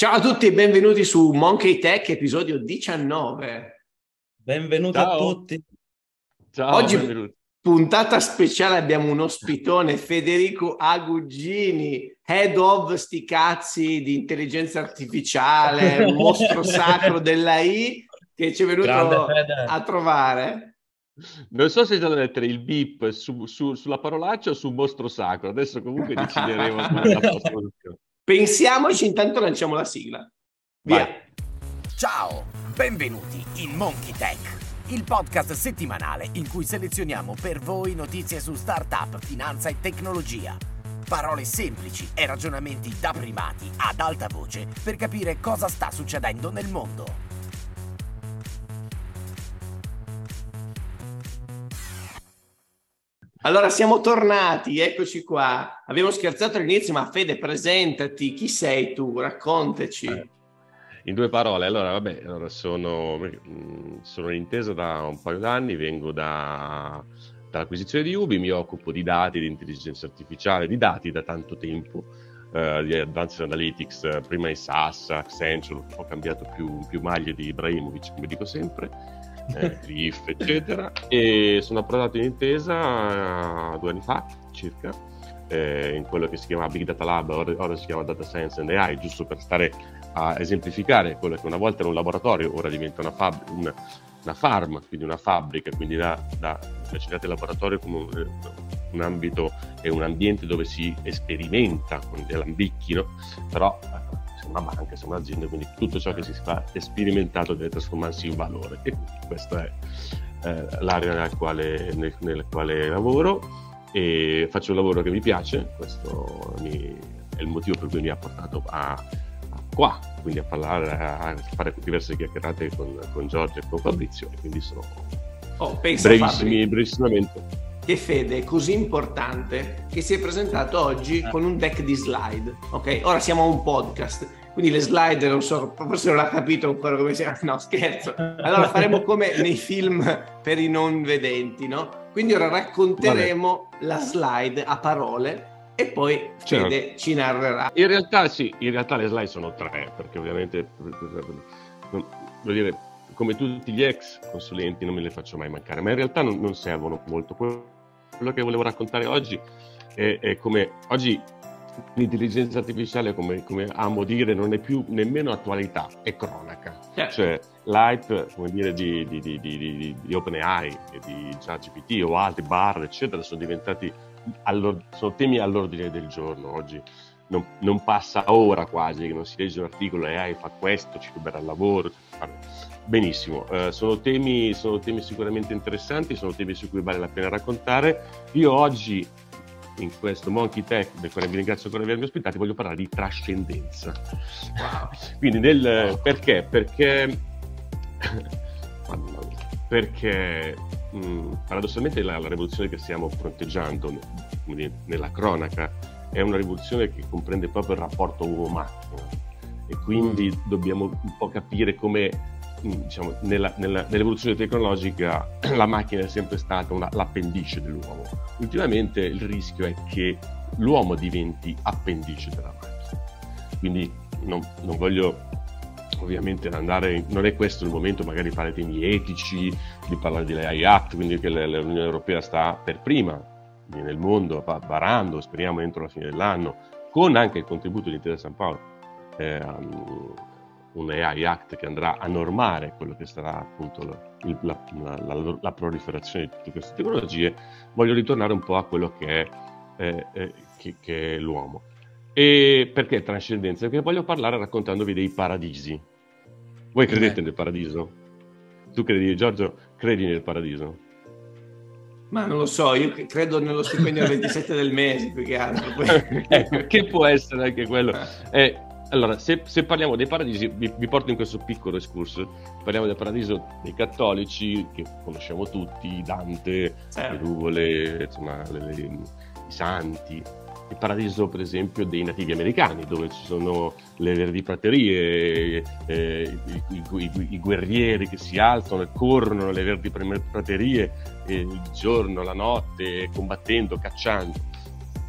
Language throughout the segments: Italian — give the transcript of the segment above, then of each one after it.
Ciao a tutti e benvenuti su Monkey Tech, episodio 19. Benvenuti Ciao. a tutti. Ciao, Oggi benvenuti. puntata speciale abbiamo un ospitone, Federico Agugini, head of sti cazzi di intelligenza artificiale, un mostro sacro dell'AI che ci è venuto a trovare. Non so se devo mettere il beep su, su, sulla parolaccia o sul mostro sacro, adesso comunque decideremo Pensiamoci, intanto lanciamo la sigla. Via. Vai. Ciao, benvenuti in Monkey Tech, il podcast settimanale in cui selezioniamo per voi notizie su startup, finanza e tecnologia. Parole semplici e ragionamenti da primati ad alta voce per capire cosa sta succedendo nel mondo. Allora siamo tornati, eccoci qua. Abbiamo scherzato all'inizio, ma Fede, presentati, chi sei tu? Raccontaci. Eh, in due parole, allora vabbè, allora sono, mm, sono in intesa da un paio d'anni, vengo da, dall'acquisizione di Ubi, mi occupo di dati, di intelligenza artificiale, di dati da tanto tempo, eh, di Advanced Analytics, prima in SAS, Accenture, ho cambiato più, più maglie di Ibrahimovic, come dico sempre eh, eccetera. E sono approdato in intesa due anni fa circa, eh, in quello che si chiama Big Data Lab, ora, ora, si chiama Data Science and AI, giusto per stare a esemplificare quello che una volta era un laboratorio, ora diventa una, fab- una, una farm, quindi una fabbrica, quindi da, da considerate il laboratorio come un, un, ambito e un ambiente dove si sperimenta con dell'ambicchi, no? però una banca, siamo un'azienda, quindi tutto ciò che si fa è sperimentato deve trasformarsi in valore. E questa è eh, l'area nella quale, nel, nella quale lavoro. E faccio un lavoro che mi piace, questo mi, è il motivo per cui mi ha portato a, a qua, quindi a parlare, a fare diverse chiacchierate con, con Giorgio e con Fabrizio e quindi sono oh, brevissimi, brevissimamente. Che Fede così importante che si è presentato oggi con un deck di slide. Ok, ora siamo a un podcast, quindi le slide non so, forse non ha capito ancora come si No, scherzo. Allora faremo come nei film per i non vedenti, no? Quindi ora racconteremo Vabbè. la slide a parole e poi certo. Fede ci narrerà. In realtà sì, in realtà le slide sono tre, perché ovviamente voglio dire, come tutti gli ex consulenti non me le faccio mai mancare, ma in realtà non, non servono molto. Quello che volevo raccontare oggi è, è come oggi l'intelligenza artificiale, come, come, amo dire, non è più nemmeno attualità, è cronaca. Certo. Cioè, l'hype, come dire, di, di, di, di, di OpenAI e di ChatGPT o altri bar, eccetera, sono diventati sono temi all'ordine del giorno oggi. Non, non, passa ora quasi che non si legge un articolo e AI fa questo, ci ruberà il lavoro. Benissimo, uh, sono, temi, sono temi sicuramente interessanti, sono temi su cui vale la pena raccontare. Io oggi in questo Monkey Tech, del quale vi ringrazio per avermi ospitato, voglio parlare di trascendenza. Wow. Quindi nel, perché? Perché, perché mh, paradossalmente la, la, rivoluzione che stiamo fronteggiando dire, nella cronaca è una rivoluzione che comprende proprio il rapporto uomo-macchina e quindi mm. dobbiamo un po' capire come diciamo, nella, nella, nell'evoluzione tecnologica la macchina è sempre stata una, l'appendice dell'uomo. Ultimamente il rischio è che l'uomo diventi appendice della macchina. Quindi non, non voglio ovviamente andare, non è questo il momento magari di fare temi etici, di parlare di AI Act, quindi che l'Unione Europea sta per prima nel mondo varando, speriamo entro la fine dell'anno, con anche il contributo di Intesa San Paolo. Eh, un AI Act che andrà a normare quello che sarà appunto la, la, la, la, proliferazione di tutte queste tecnologie, voglio ritornare un po' a quello che è, eh, eh, che, che è l'uomo. E perché trascendenza? Perché voglio parlare raccontandovi dei paradisi. Voi credete eh. nel paradiso? Tu credi, Giorgio, credi nel paradiso? Ma non lo so, io credo nello stipendio del 27 del mese più che altro. ecco, che può essere anche quello. Eh, allora, se, se, parliamo dei paradisi, vi, vi, porto in questo piccolo escurso. Parliamo del paradiso dei cattolici, che conosciamo tutti, Dante, certo. le nuvole, insomma, le, le, i santi. Il paradiso, per esempio, dei nativi americani, dove ci sono le verdi praterie, eh, i, i, i, i, guerrieri che si alzano e corrono nelle verdi praterie, eh, il giorno, la notte, combattendo, cacciando.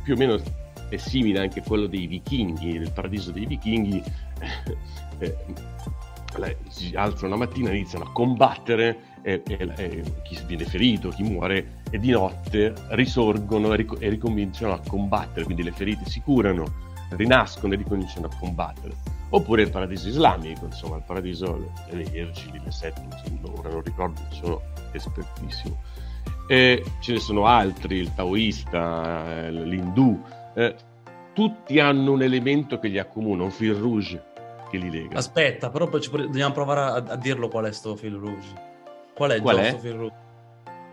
Più o meno è simile anche a quello dei vichinghi, nel paradiso dei vichinghi, eh, si alzano la mattina, iniziano a combattere e, e, e, chi viene ferito, chi muore, e di notte risorgono e, ric- e ricominciano a combattere, quindi le ferite si curano, rinascono e ricominciano a combattere. Oppure il paradiso islamico, insomma, il paradiso delle Vergini, le sette, ora non ricordo, sono espertissimo. E ce ne sono altri, il taoista, eh, l'indù, eh, tutti hanno un elemento che li accomuna, un fil rouge che li lega. Aspetta, però poi dobbiamo provare a, a dirlo qual è questo fil rouge. Qual è il Qual è? fil rouge?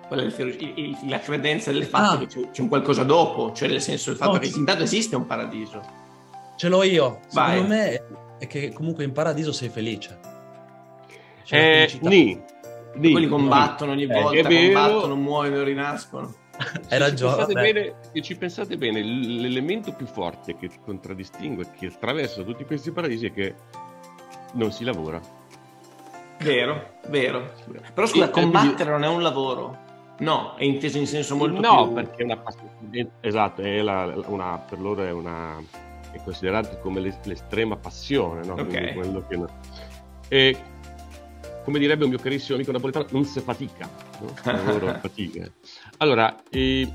Qual è il fil rouge? Il, il, la credenza del fatto ah. che c'è, c'è, un qualcosa dopo, cioè nel senso il fatto no, che intanto esiste un paradiso. Ce l'ho io. Vai. Secondo me è che comunque in paradiso sei felice. eh, ni, ni, quelli combattono ogni eh, volta, combattono, muoiono, rinascono. Hai ragione. Ci bene, se ci pensate bene, l'elemento più forte che contraddistingue, che attraversa tutti questi paradisi è che non si lavora. Vero, vero. Però scusa, e, combattere non è un lavoro. No, è inteso in senso molto no, più... No, perché è una passione. Esatto, è la, una, per loro è una... è considerato come l'estrema passione, no? Okay. quello che... E come direbbe un mio carissimo amico napoletano, non si fatica, no? loro fatica. Allora, i,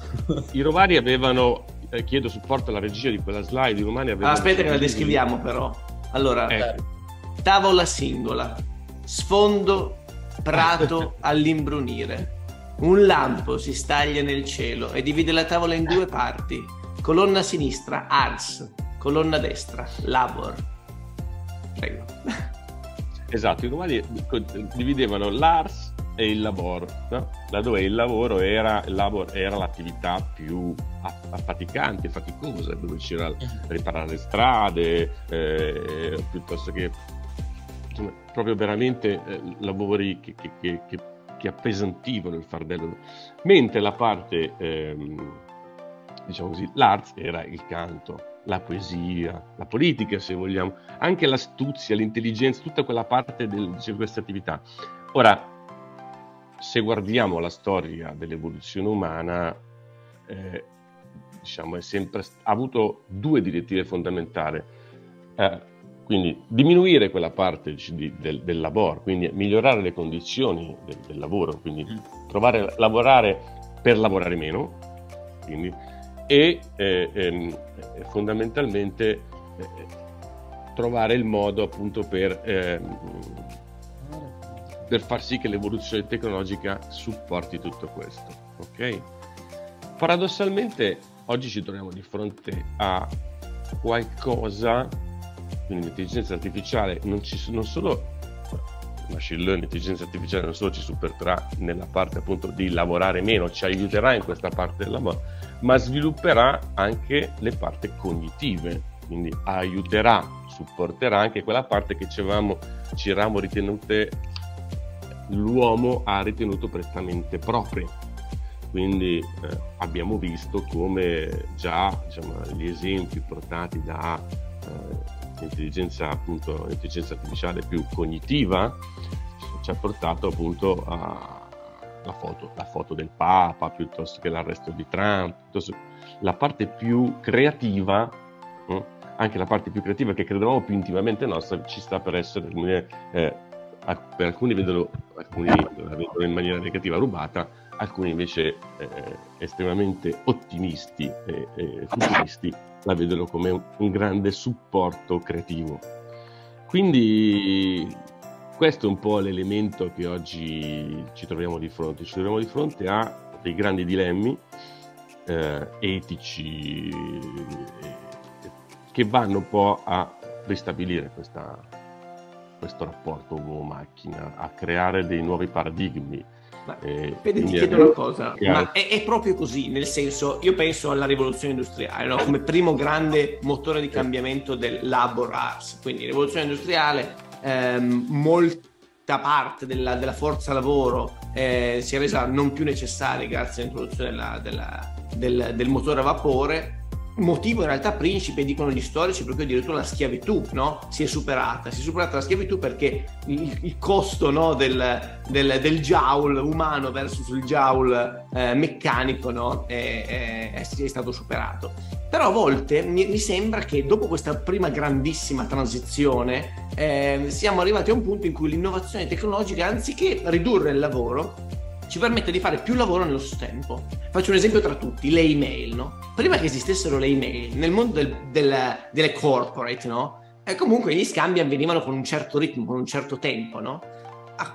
i Rovari avevano, eh, chiedo supporto alla regia di quella slide, i Romani avevano... Aspetta che la descriviamo però. Allora, ecco. tavola singola, sfondo prato all'imbrunire. Un lampo si staglia nel cielo e divide la tavola in due parti. Colonna sinistra, Ars, colonna destra, Labor. Prego. Esatto, i romani dividevano l'Ars e il lavoro, laddove il lavoro era, era l'attività più affaticante, faticosa, dove c'era riparare le strade, eh, piuttosto che insomma, proprio veramente eh, lavori che, che, che, che, appesantivano il fardello, mentre la parte, ehm, diciamo così, l'arts era il canto, la poesia, la politica se vogliamo, anche l'astuzia, l'intelligenza, tutta quella parte del, di queste attività. Ora, se guardiamo la storia dell'evoluzione umana, eh, diciamo, sempre, ha avuto due direttive fondamentali. Eh, quindi diminuire quella parte di, del, del, lavoro, quindi migliorare le condizioni del, del lavoro, quindi mm. provare a lavorare per lavorare meno, quindi, e eh, ehm, fondamentalmente eh, trovare il modo appunto per, eh, per far sì che l'evoluzione tecnologica supporti tutto questo. Ok? Paradossalmente oggi ci troviamo di fronte a qualcosa quindi l'intelligenza artificiale non, ci, non solo machine learning, l'intelligenza artificiale non solo ci supererà nella parte appunto di lavorare meno, ci aiuterà in questa parte del lavoro, ma svilupperà anche le parti cognitive, quindi aiuterà, supporterà anche quella parte che ci eravamo ritenute, l'uomo ha ritenuto prettamente propria. Quindi eh, abbiamo visto come già diciamo, gli esempi portati da eh, l'intelligenza, appunto, l'intelligenza artificiale più cognitiva ci ha portato appunto alla foto, la foto del Papa piuttosto che l'arresto di Trump, la parte più creativa, eh, anche la parte più creativa che credevamo più intimamente nostra, ci sta per essere, eh, per alcuni vedono, alcuni la vedono in maniera negativa rubata, alcuni invece eh, estremamente ottimisti e, e futuristi la vedono come un, un grande supporto creativo. Quindi questo è un po' l'elemento che oggi ci troviamo di fronte. Ci troviamo di fronte a dei grandi dilemmi eh, etici eh, che vanno un po' a ristabilire questa, questo rapporto uomo-macchina, a creare dei nuovi paradigmi, ma, eh, ti chiedo una cosa, ma è, è, proprio così, nel senso, io penso alla rivoluzione industriale, no? come primo grande motore di cambiamento del labor arts, quindi rivoluzione industriale, ehm, molta parte della, della forza lavoro eh, si è resa non più necessaria grazie all'introduzione della, della, del, del motore a vapore, motivo in realtà principe, dicono gli storici, proprio addirittura la schiavitù, no? Si è superata, si è superata la schiavitù perché il, il costo no, del, del, del, joule umano versus il joule eh, meccanico no? è, è, è, stato superato. Però a volte mi, mi sembra che dopo questa prima grandissima transizione eh, siamo arrivati a un punto in cui l'innovazione tecnologica, anziché ridurre il lavoro, ci permette di fare più lavoro nello stesso tempo. Faccio un esempio tra tutti, le email, no? Prima che esistessero le email, nel mondo del, del, delle corporate, no? E comunque gli scambi avvenivano con un certo ritmo, con un certo tempo, no?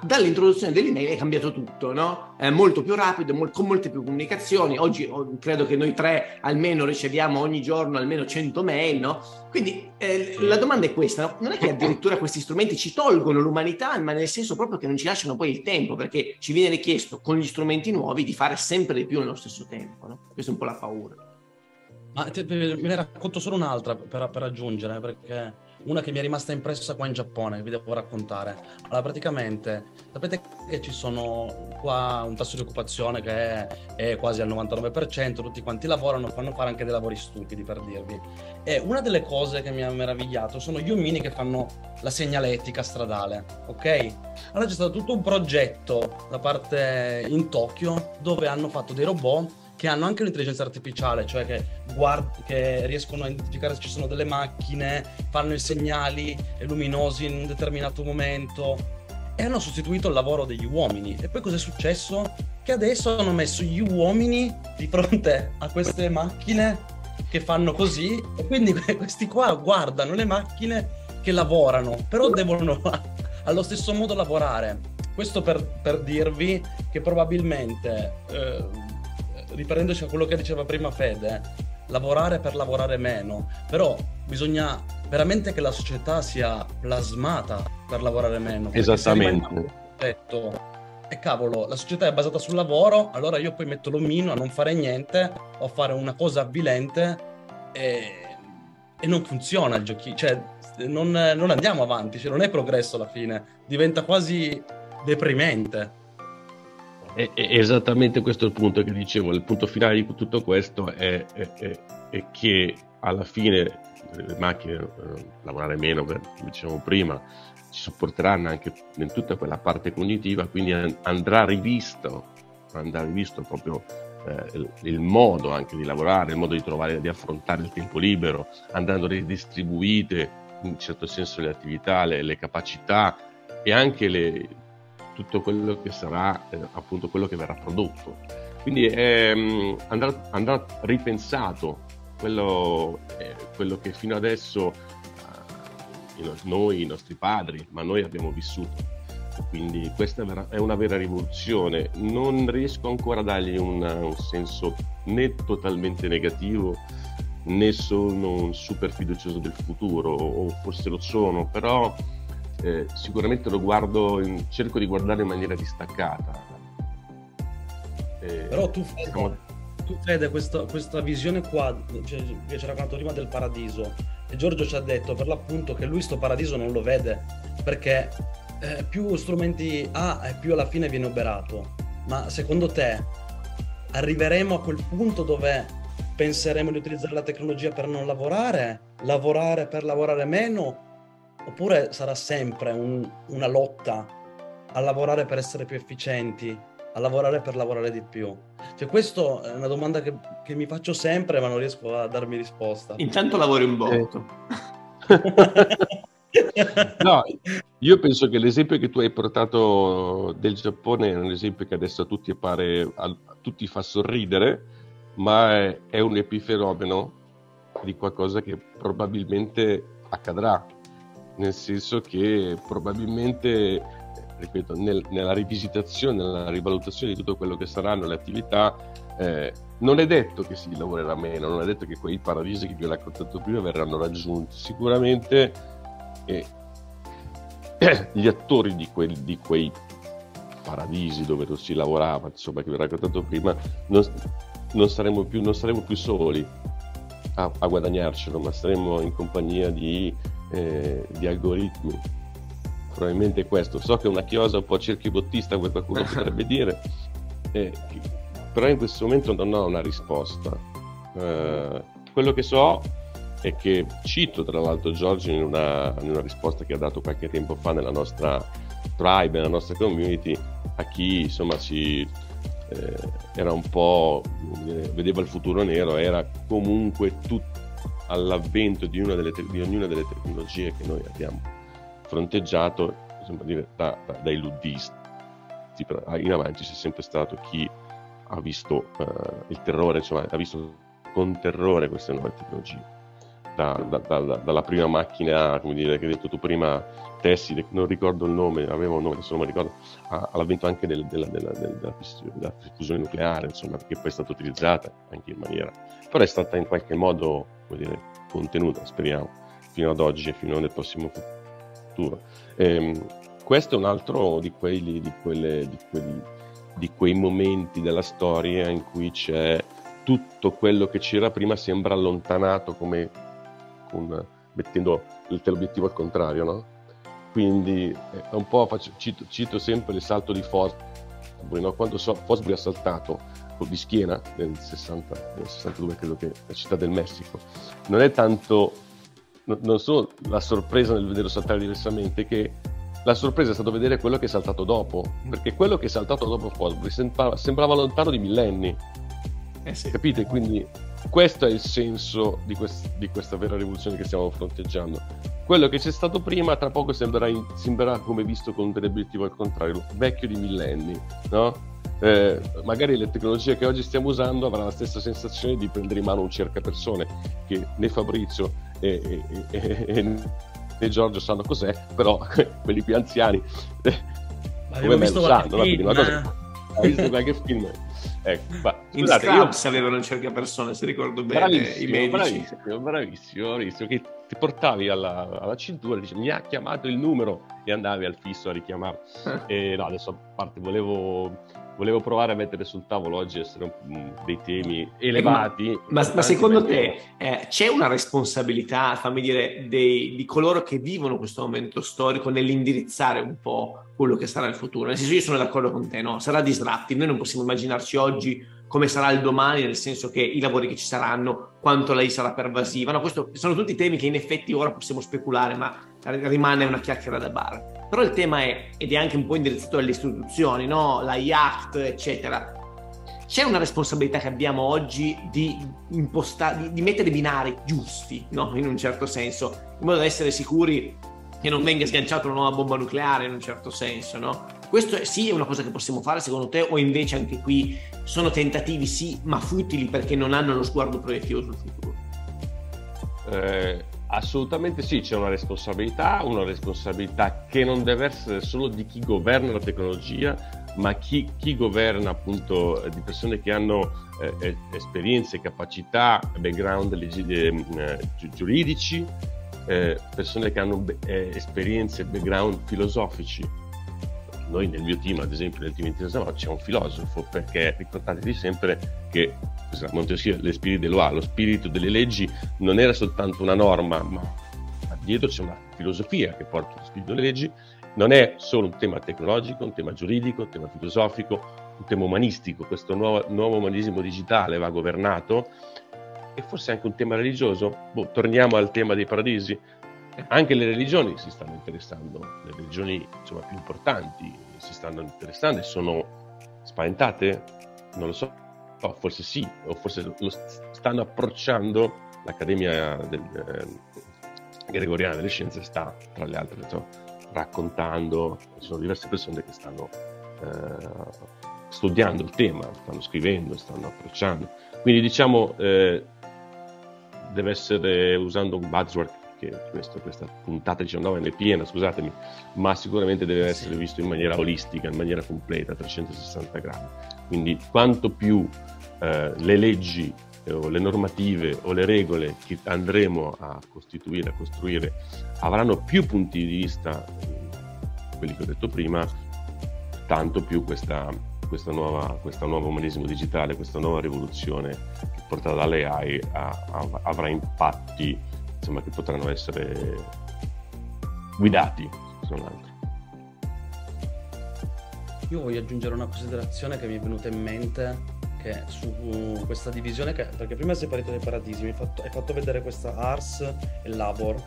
Dall'introduzione dell'email è cambiato tutto, no? È molto più rapido, con molte più comunicazioni. Oggi credo che noi tre almeno riceviamo ogni giorno almeno 100 mail, no? Quindi eh, la domanda è questa, no? non è che addirittura questi strumenti ci tolgono l'umanità, ma nel senso proprio che non ci lasciano poi il tempo, perché ci viene richiesto con gli strumenti nuovi di fare sempre di più nello stesso tempo, no? Questa è un po' la paura. Ma te, me ne racconto solo un'altra per, per aggiungere, perché una che mi è rimasta impressa qua in Giappone, vi devo raccontare. Allora, praticamente, sapete che ci sono qua un tasso di occupazione che è, è quasi al 99%, tutti quanti lavorano, fanno fare anche dei lavori stupidi, per dirvi. E una delle cose che mi ha meravigliato sono gli omini che fanno la segnaletica stradale, ok? Allora c'è stato tutto un progetto da parte in Tokyo dove hanno fatto dei robot che hanno anche un'intelligenza artificiale, cioè che, guard- che riescono a identificare se ci sono delle macchine, fanno i segnali luminosi in un determinato momento e hanno sostituito il lavoro degli uomini. E poi cos'è successo? Che adesso hanno messo gli uomini di fronte a queste macchine che fanno così e quindi questi qua guardano le macchine che lavorano, però devono allo stesso modo lavorare. Questo per, per dirvi che probabilmente eh, riprendendoci a quello che diceva prima Fede, lavorare per lavorare meno, però bisogna veramente che la società sia plasmata per lavorare meno. Esattamente. Detto, e cavolo, la società è basata sul lavoro, allora io poi metto l'omino a non fare niente o a fare una cosa avvilente e, e non funziona il giochino, cioè non, non andiamo avanti, cioè non è progresso alla fine, diventa quasi deprimente. È, è, esattamente questo il punto che dicevo, il punto finale di tutto questo è, è, che alla fine le macchine eh, lavorare meno, come dicevamo prima, ci supporteranno anche in tutta quella parte cognitiva, quindi andrà rivisto, andrà rivisto proprio eh, il, il, modo anche di lavorare, il modo di trovare, di affrontare il tempo libero, andando ridistribuite in un certo senso le attività, le, le capacità e anche le, tutto quello che sarà eh, appunto quello che verrà prodotto. Quindi eh, andrà, andrà, ripensato quello, eh, quello, che fino adesso eh, noi, i nostri padri, ma noi abbiamo vissuto. Quindi questa è una vera rivoluzione. Non riesco ancora a dargli un, un senso né totalmente negativo né sono un super fiducioso del futuro, o forse lo sono, però eh, sicuramente lo guardo, in, cerco di guardare in maniera distaccata. Eh, Però tu, Fede, siamo... tu Fede questa, questa, visione qua, cioè, che ci ha raccontato prima del paradiso, e Giorgio ci ha detto per l'appunto che lui sto paradiso non lo vede, perché eh, più strumenti ha e più alla fine viene oberato. Ma secondo te arriveremo a quel punto dove penseremo di utilizzare la tecnologia per non lavorare, lavorare per lavorare meno Oppure sarà sempre un, una lotta a lavorare per essere più efficienti, a lavorare per lavorare di più? Cioè, questa è una domanda che, che, mi faccio sempre, ma non riesco a darmi risposta. Intanto lavori un botto. no, io penso che l'esempio che tu hai portato del Giappone è un esempio che adesso a tutti pare, a tutti fa sorridere, ma è, è un epifenomeno di qualcosa che probabilmente accadrà nel senso che probabilmente, ripeto, nel, nella rivisitazione, nella rivalutazione di tutto quello che saranno le attività, eh, non è detto che si lavorerà meno, non è detto che quei paradisi che vi ho raccontato prima verranno raggiunti. Sicuramente eh, gli attori di, quel, di, quei paradisi dove non si lavorava, insomma, che vi ho raccontato prima, non, non, saremo, più, non saremo più soli a, a guadagnarcelo, ma saremo in compagnia di eh, di algoritmi. Probabilmente questo. So che è una chiosa un po' cerchibottista, come qualcuno potrebbe dire, eh, però in questo momento non ho una risposta. Eh, quello che so è che cito tra l'altro Giorgio in una, in una, risposta che ha dato qualche tempo fa nella nostra tribe, nella nostra community, a chi insomma si eh, era un po', vedeva il futuro nero, era comunque tutto all'avvento di, delle, di, ognuna delle tecnologie che noi abbiamo fronteggiato, dire, da, da, dai luddisti. In avanti c'è sempre stato chi ha visto uh, il terrore, insomma, ha visto con terrore queste nuove tecnologie. Da, da, dalla prima macchina, come dire, che hai detto tu prima, tessile, non ricordo il nome, aveva un nome, mi ricordo, all'avvento anche del, della, della, della, della, fusione nucleare, insomma, perché poi è stata utilizzata anche in maniera, però è stata in qualche modo, come dire, contenuta, speriamo, fino ad oggi e fino nel prossimo futuro. Ehm, questo è un altro di, quelli, di, quelle, di, quelli, di quei momenti della storia in cui c'è tutto quello che c'era prima sembra allontanato come con, mettendo l'obiettivo al contrario, no? quindi è un po' faccio, cito, cito, sempre il salto di Fosbury, no? quando so, Fosbury ha saltato di schiena nel, 60, nel 62 credo che la città del Messico non è tanto non solo la sorpresa nel vederlo saltare diversamente che la sorpresa è stato vedere quello che è saltato dopo perché quello che è saltato dopo Fosbury sembrava, sembrava lontano di millenni eh sì. capite? quindi questo è il senso di, quest- di questa vera rivoluzione che stiamo fronteggiando quello che c'è stato prima tra poco sembrerà, in, sembrerà come visto con delle obiettivo al contrario, vecchio di millenni, no? Eh, magari le tecnologie che oggi stiamo usando avranno la stessa sensazione di prendere in mano un cercapersone che né Fabrizio e, e, e, e né Giorgio sanno cos'è, però quelli più anziani come me lo sanno, no? Quindi una cosa, hai visto qualche film Ecco, ma, in scusate, io... avevano cerca persone, se ricordo bene, bravissimo, i medici. Bravissimo, bravissimo, bravissimo, che ti portavi alla, alla cintura, dici, mi ha chiamato il numero e andavi al fisso a richiamare. e no, adesso a parte volevo, volevo provare a mettere sul tavolo oggi dei temi elevati. Ma, ma, ma secondo te eh, c'è una responsabilità, fammi dire, dei, di coloro che vivono questo momento storico nell'indirizzare un po' quello che sarà il futuro? Nel senso, io sono d'accordo con te, no? Sarà disruptive, noi non possiamo immaginarci oggi come sarà il domani, nel senso che i lavori che ci saranno, quanto lei sarà pervasiva. No, questo sono tutti temi che in effetti ora possiamo speculare, ma rimane una chiacchiera da bar. Però il tema è, ed è anche un po' indirizzato alle istituzioni, no? la yacht, eccetera. C'è una responsabilità che abbiamo oggi di, imposta- di, di mettere i binari giusti, no? in un certo senso, in modo da essere sicuri che non venga sganciata una nuova bomba nucleare in un certo senso, no? Questo sì è una cosa che possiamo fare secondo te o invece anche qui sono tentativi sì ma futili perché non hanno lo sguardo proiettivo sul futuro? Eh, assolutamente sì, c'è una responsabilità, una responsabilità che non deve essere solo di chi governa la tecnologia, ma chi, chi governa appunto di persone che hanno eh, esperienze, capacità, background eh, giuridici, eh, persone che hanno eh, esperienze, background filosofici. Noi nel mio team, ad esempio nel team Intesa c'è un filosofo, perché ricordatevi sempre che Montesquieu, le spirito dell'OA, lo spirito delle leggi non era soltanto una norma, ma dietro c'è una filosofia che porta lo spirito delle leggi, non è solo un tema tecnologico, un tema giuridico, un tema filosofico, un tema umanistico, questo nuovo, nuovo umanesimo digitale va governato e forse anche un tema religioso. Boh, torniamo al tema dei paradisi, anche le religioni si stanno interessando, le religioni insomma, più importanti si stanno interessando e sono spaventate? Non lo so, oh, forse sì, o forse lo stanno approcciando l'Accademia del, eh, Gregoriana delle Scienze sta, tra le altre, insomma, raccontando, ci sono diverse persone che stanno eh, studiando il tema, stanno scrivendo, stanno approcciando. Quindi diciamo, eh, deve essere usando un buzzword che questo, questa puntata 19 è piena, scusatemi, ma sicuramente deve essere visto in maniera olistica, in maniera completa, a 360 gradi. Quindi quanto più eh, le leggi eh, o le normative o le regole che andremo a costituire, a costruire, avranno più punti di vista, quelli che ho detto prima, tanto più questa, questa nuova, questo nuovo umanesimo digitale, questa nuova rivoluzione portata dalle AI avrà impatti insomma, che potranno essere guidati, se non altro. Io voglio aggiungere una considerazione che mi è venuta in mente che su questa divisione, che, perché prima si è parlato dei paradisi, hai fatto, hai fatto vedere questa Ars e Labor,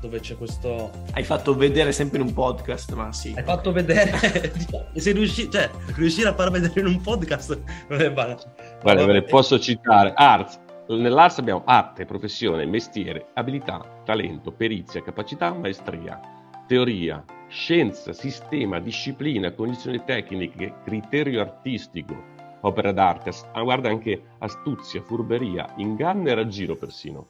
dove c'è questo... Hai fatto vedere sempre in un podcast, ma sì. Hai fatto vedere... Sei riuscito, cioè, riuscire a far vedere in un podcast non è banale. Guarda, ve ne posso citare. Arts. Nell'Arts abbiamo arte, professione, mestiere, abilità, talento, perizia, capacità, maestria, teoria, scienza, sistema, disciplina, condizioni tecniche, criterio artistico, opera d'arte, ah, guarda anche astuzia, furberia, inganno e raggiro persino.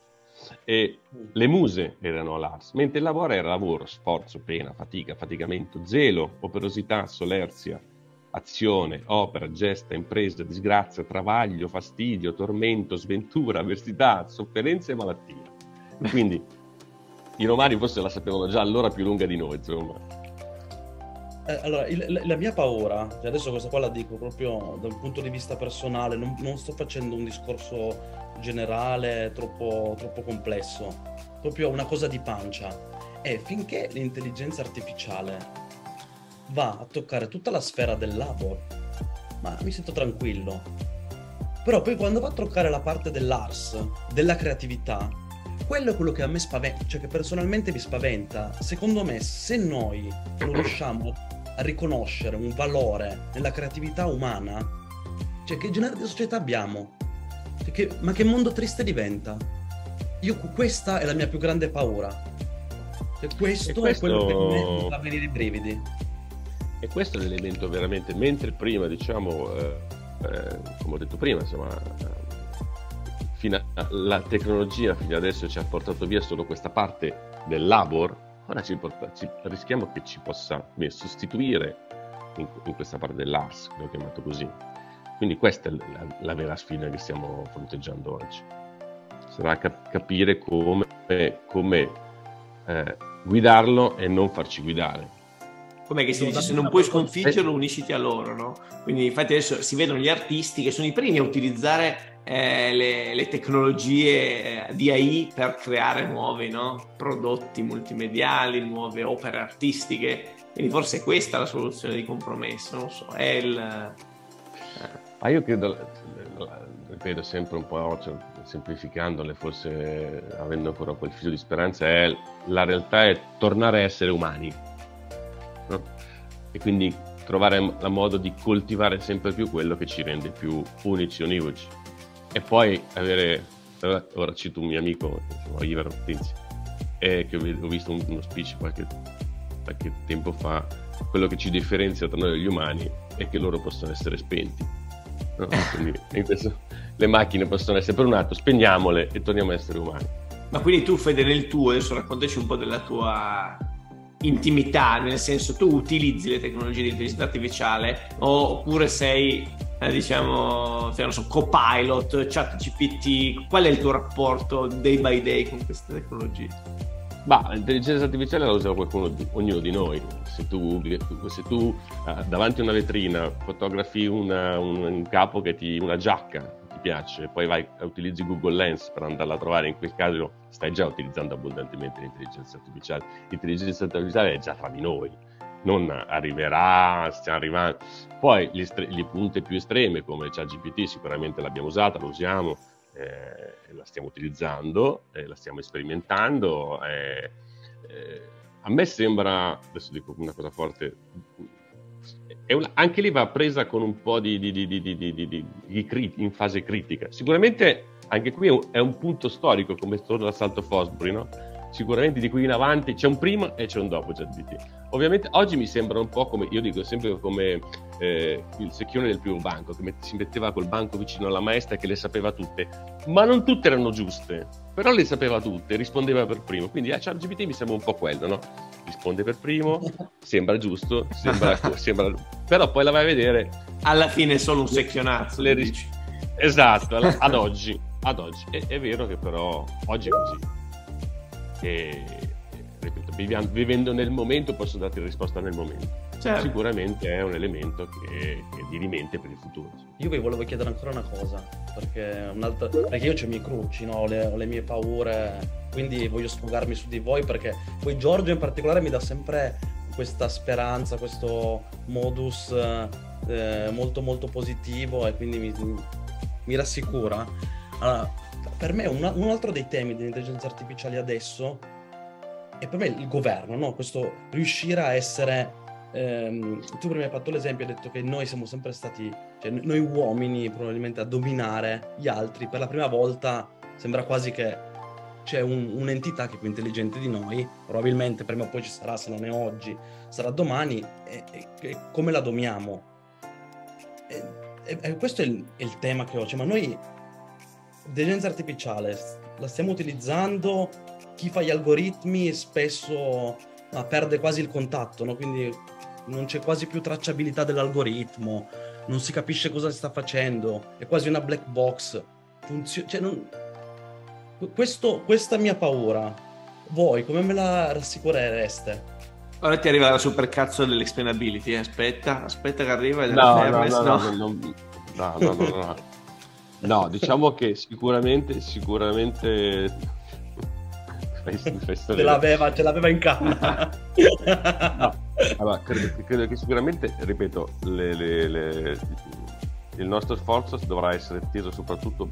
E le muse erano l'ars, mentre il lavoro era lavoro, sforzo, pena, fatica, faticamento, zelo, operosità, solerzia, azione, opera, gesta, impresa, disgrazia, travaglio, fastidio, tormento, sventura, avversità, sofferenza e malattia. Quindi i romani forse la sapevano già allora più lunga di noi, insomma. Eh, allora, il, la mia paura, cioè adesso questa qua la dico proprio dal punto di vista personale, non, non sto facendo un discorso generale troppo, troppo complesso, proprio una cosa di pancia. E finché l'intelligenza artificiale va a toccare tutta la sfera del labor, ma mi sento tranquillo. Però poi quando va a toccare la parte dell'ars, della creatività, quello è quello che a me spaventa, cioè che personalmente mi spaventa. Secondo me, se noi non riusciamo a riconoscere un valore nella creatività umana, cioè che genere di società abbiamo? Che, ma che mondo triste diventa? Io, questa è la mia più grande paura. Cioè, questo, questo, è quello che mi fa venire i brividi. E questo è l'elemento veramente, mentre prima, diciamo, eh, eh, come ho detto prima, insomma, fino a, la tecnologia fino adesso ci ha portato via solo questa parte del labor, ora ci porta, ci, rischiamo che ci possa beh, sostituire in, in, questa parte dell'ARS, l'ho chiamato così. Quindi questa è la, la vera sfida che stiamo fronteggiando oggi. Sarà cap- capire come, come eh, guidarlo e non farci guidare. Com'è che si dice? Se non puoi sconfiggerlo, unisciti a loro, no? Quindi, infatti, adesso si vedono gli artisti che sono i primi a utilizzare eh, le, le, tecnologie eh, di AI per creare nuovi no? prodotti multimediali, nuove opere artistiche. Quindi forse è questa la soluzione di compromesso, non so, è il... Ah, io credo, ripeto sempre un po', cioè, semplificandole, forse avendo ancora quel filo di speranza, è la realtà è tornare a essere umani. E quindi trovare la modo di coltivare sempre più quello che ci rende più unici, univoci e poi avere, ora cito un mio amico, insomma, Ivar Ortenzi, che ho visto uno speech qualche, qualche tempo fa, quello che ci differenzia tra noi e gli umani è che loro possono essere spenti. No? Questo, le macchine possono essere per un attimo, spegniamole e torniamo a essere umani. Ma quindi tu, Fede, nel tuo, adesso raccontaci un po' della tua intimità, nel senso tu utilizzi le tecnologie di intelligenza artificiale oppure sei eh, diciamo, cioè, so, Copilot, ChatGPT, qual è il tuo rapporto day by day con queste tecnologie? Bah, l'intelligenza artificiale la usa qualcuno, ognuno di noi. Se tu, se tu uh, davanti a una vetrina fotografi una, un, un, capo che ti, una giacca ti piace, poi vai, utilizzi Google Lens per andarla a trovare, in quel caso stai già utilizzando abbondantemente l'intelligenza artificiale. L'intelligenza artificiale è già tra di noi non arriverà, stiamo arrivando. Poi le, stre- le punte più estreme come ChatGPT sicuramente l'abbiamo usata, la usiamo, eh, la stiamo utilizzando, eh, la stiamo sperimentando. Eh, eh, a me sembra, adesso dico una cosa forte, una, anche lì va presa con un po' di, di, di, di in fase critica. Sicuramente anche qui è un, è un punto storico come torno all'assalto Fosbury, no? sicuramente di qui in avanti c'è un prima e c'è un dopo ChatGPT. Ovviamente oggi mi sembra un po' come, io dico sempre come eh, il secchione del primo banco, che si metteva col banco vicino alla maestra che le sapeva tutte, ma non tutte erano giuste, però le sapeva tutte, rispondeva per primo, quindi a ChatGPT mi sembra un po' quello, no? Risponde per primo, sembra giusto, sembra, sembra... però poi la vai a vedere... Alla fine è solo un secchionazzo, le. Esatto, ad oggi, ad oggi. È, è vero che però oggi è così che ripeto, vivendo nel momento posso darti la risposta nel momento. Certo. Sicuramente è un elemento che, che di rimente per il futuro. Io vi volevo chiedere ancora una cosa, perché, perché io ho i miei cruci, no? ho, le, ho, le, mie paure, quindi voglio sfogarmi su di voi perché poi Giorgio in particolare mi dà sempre questa speranza, questo modus eh, molto molto positivo e quindi mi, mi rassicura. Allora, per me un, un altro dei temi dell'intelligenza artificiale adesso è per me il governo, no? questo riuscire a essere... Ehm, tu prima hai fatto l'esempio, hai detto che noi siamo sempre stati, cioè noi uomini probabilmente a dominare gli altri, per la prima volta sembra quasi che c'è un, un'entità che è più intelligente di noi, probabilmente prima o poi ci sarà, se non è oggi, sarà domani, e, e, e come la domiamo? E, questo è il, è il, tema che ho, cioè, ma noi l'intelligenza artificiale la stiamo utilizzando, chi fa gli algoritmi spesso ma, perde quasi il contatto, no? quindi non c'è quasi più tracciabilità dell'algoritmo, non si capisce cosa si sta facendo, è quasi una black box. Funzio- cioè non, questo, questa mia paura, voi come me la rassicurereste? Ora ti arriva la supercazzo dell'explainability, eh? aspetta, aspetta che arriva. No, no, no, no, no, no, no, no, no, diciamo che sicuramente, sicuramente... Ce l'aveva, ce l'aveva in camera. no, allora, credo, credo, che sicuramente, ripeto, le, le, le, il nostro sforzo dovrà essere teso soprattutto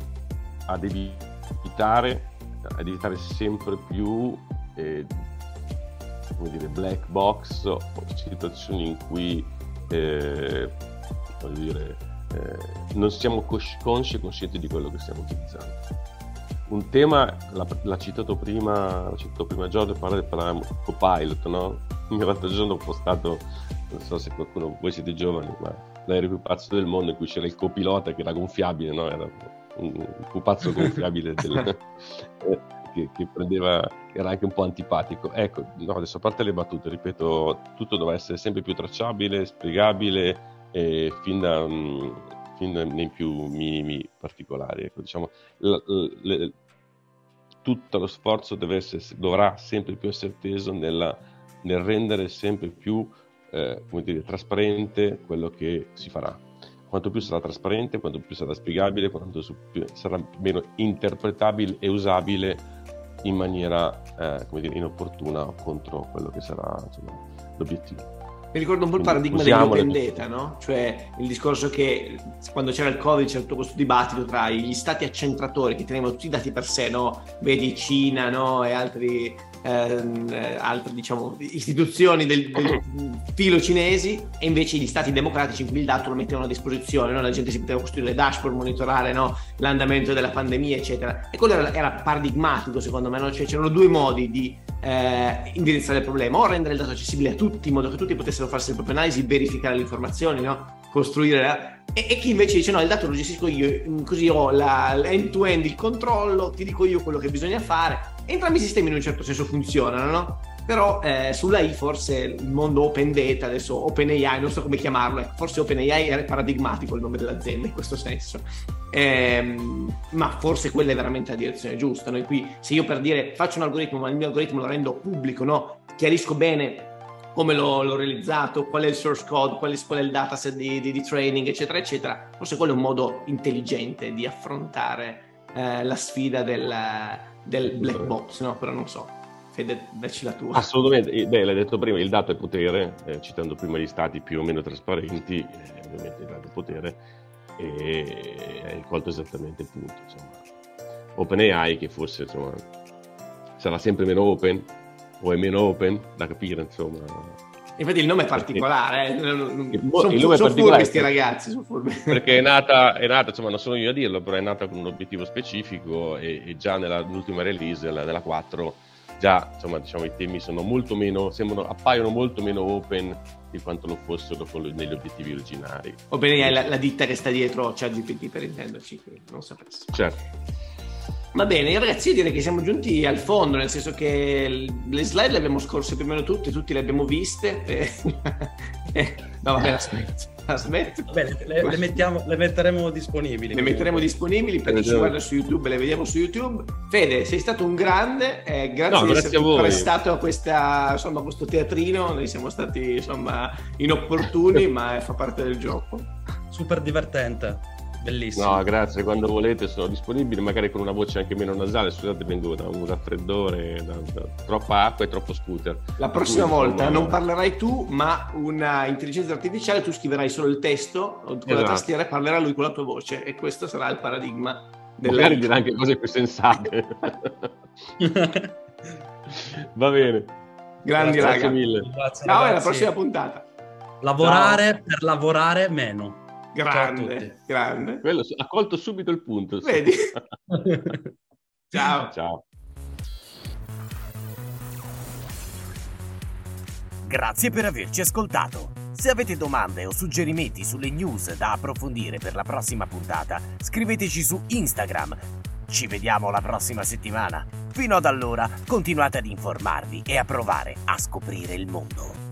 ad evitare evitare, ad evitare sempre più eh, come dire, black box o situazioni in cui eh, dire, eh, non siamo consci e conscienti di quello che stiamo utilizzando. Un tema, l'ha, citato prima, l'ha citato prima Giorgio, parla del copilot, no? L'altro giorno ho postato, non so se qualcuno, voi siete giovani, ma l'aereo più pazzo del mondo in cui c'era il copilota che era gonfiabile, no? Era un pupazzo gonfiabile del, che, che, prendeva, era anche un po' antipatico. Ecco, no, adesso a parte le battute, ripeto, tutto doveva essere sempre più tracciabile, spiegabile, eh, fin, da, mh, fin nei più minimi particolari. Ecco, diciamo, l- l- tutto lo sforzo essere, dovrà sempre più essere teso nella, nel rendere sempre più eh, dire, trasparente quello che si farà quanto più sarà trasparente, quanto più sarà spiegabile, quanto più sarà meno interpretabile e usabile in maniera eh, come dire, inopportuna contro quello che sarà insomma, l'obiettivo. Mi ricordo un po' il paradigma dell'open data, no? Cioè il discorso che quando c'era il Covid c'era tutto questo dibattito tra gli stati accentratori che tenevano tutti i dati per sé, no? Vedi Cina, no? E altri eh, altre diciamo, istituzioni del, del, filo cinesi e invece gli stati democratici in cui il dato lo mettevano a disposizione, no? la gente si poteva costruire dashboard, monitorare no? l'andamento della pandemia, eccetera. E quello era, era paradigmatico secondo me, no? cioè c'erano due modi di eh, indirizzare il problema, o rendere il dato accessibile a tutti in modo che tutti potessero farsi le proprie analisi, verificare le informazioni, no? costruire la... e, e, chi invece dice no il dato lo gestisco io così ho la, l'end-to-end il controllo ti dico io quello che bisogna fare entrambi i sistemi in un certo senso funzionano, no? Però eh, sull'AI forse il mondo open data, adesso OpenAI, non so come chiamarlo, ecco, forse OpenAI è paradigmatico il nome dell'azienda in questo senso, ehm, ma forse quella è veramente la direzione giusta. Noi qui, se io per dire faccio un algoritmo, ma il mio algoritmo lo rendo pubblico, no? chiarisco bene come l'ho, l'ho, realizzato, qual è il source code, qual è, qual è il dataset di, di, di, training, eccetera, eccetera, forse quello è un modo intelligente di affrontare eh, la sfida del del black box, no? Però non so. Fede, dacci la tua. Assolutamente, beh, l'hai detto prima, il dato è potere, eh, citando prima gli stati più o meno trasparenti, eh, ovviamente il dato è potere, e hai colto esattamente il punto. Insomma. OpenAI, che forse insomma, sarà sempre meno open, o è meno open, da capire, insomma. Infatti il nome è particolare, eh. sono, sono furbi questi ragazzi. Sono furbi. Perché è nata, è nata, insomma non sono io a dirlo, però è nata con un obiettivo specifico e, e già nell'ultima release, la, della 4, già insomma diciamo i temi sono molto meno, sembrano, appaiono molto meno open di quanto lo fossero negli obiettivi originari. O bene, è la, la ditta che sta dietro ChatGPT per intenderci, non sapessi. Certo. Va bene, ragazzi, io direi che siamo giunti al fondo, nel senso che le slide le abbiamo scorse più o meno tutte, tutti le abbiamo viste. E... Eh, no, vabbè, aspetta. aspetta. Bene, le, le, mettiamo, le, metteremo disponibili. Le metteremo disponibili per chi ci guarda su YouTube, le vediamo su YouTube. Fede, sei stato un grande, eh, grazie no, di grazie essere prestato a, questa, insomma, a questo teatrino. Noi siamo stati insomma, inopportuni, ma fa parte del gioco. Super divertente. Bellissimo. No, grazie, quando volete sono disponibile, magari con una voce anche meno nasale. Scusate, vengo da un raffreddore, da, da troppa acqua e troppo scooter. La prossima cui, volta insomma... non parlerai tu, ma una intelligenza artificiale, tu scriverai solo il testo con esatto. la tastiera e parlerà lui con la tua voce e questo sarà il paradigma. Della... Magari dirà anche cose più sensate. Va bene. Grandi Grazie raga. mille. Grazie, Ciao, alla prossima puntata. Lavorare per lavorare meno. Grande, grande. Quello ha colto subito il punto. Vedi? Ciao. Ciao. Grazie per averci ascoltato. Se avete domande o suggerimenti sulle news da approfondire per la prossima puntata, scriveteci su Instagram. Ci vediamo la prossima settimana. Fino ad allora, continuate ad informarvi e a provare a scoprire il mondo.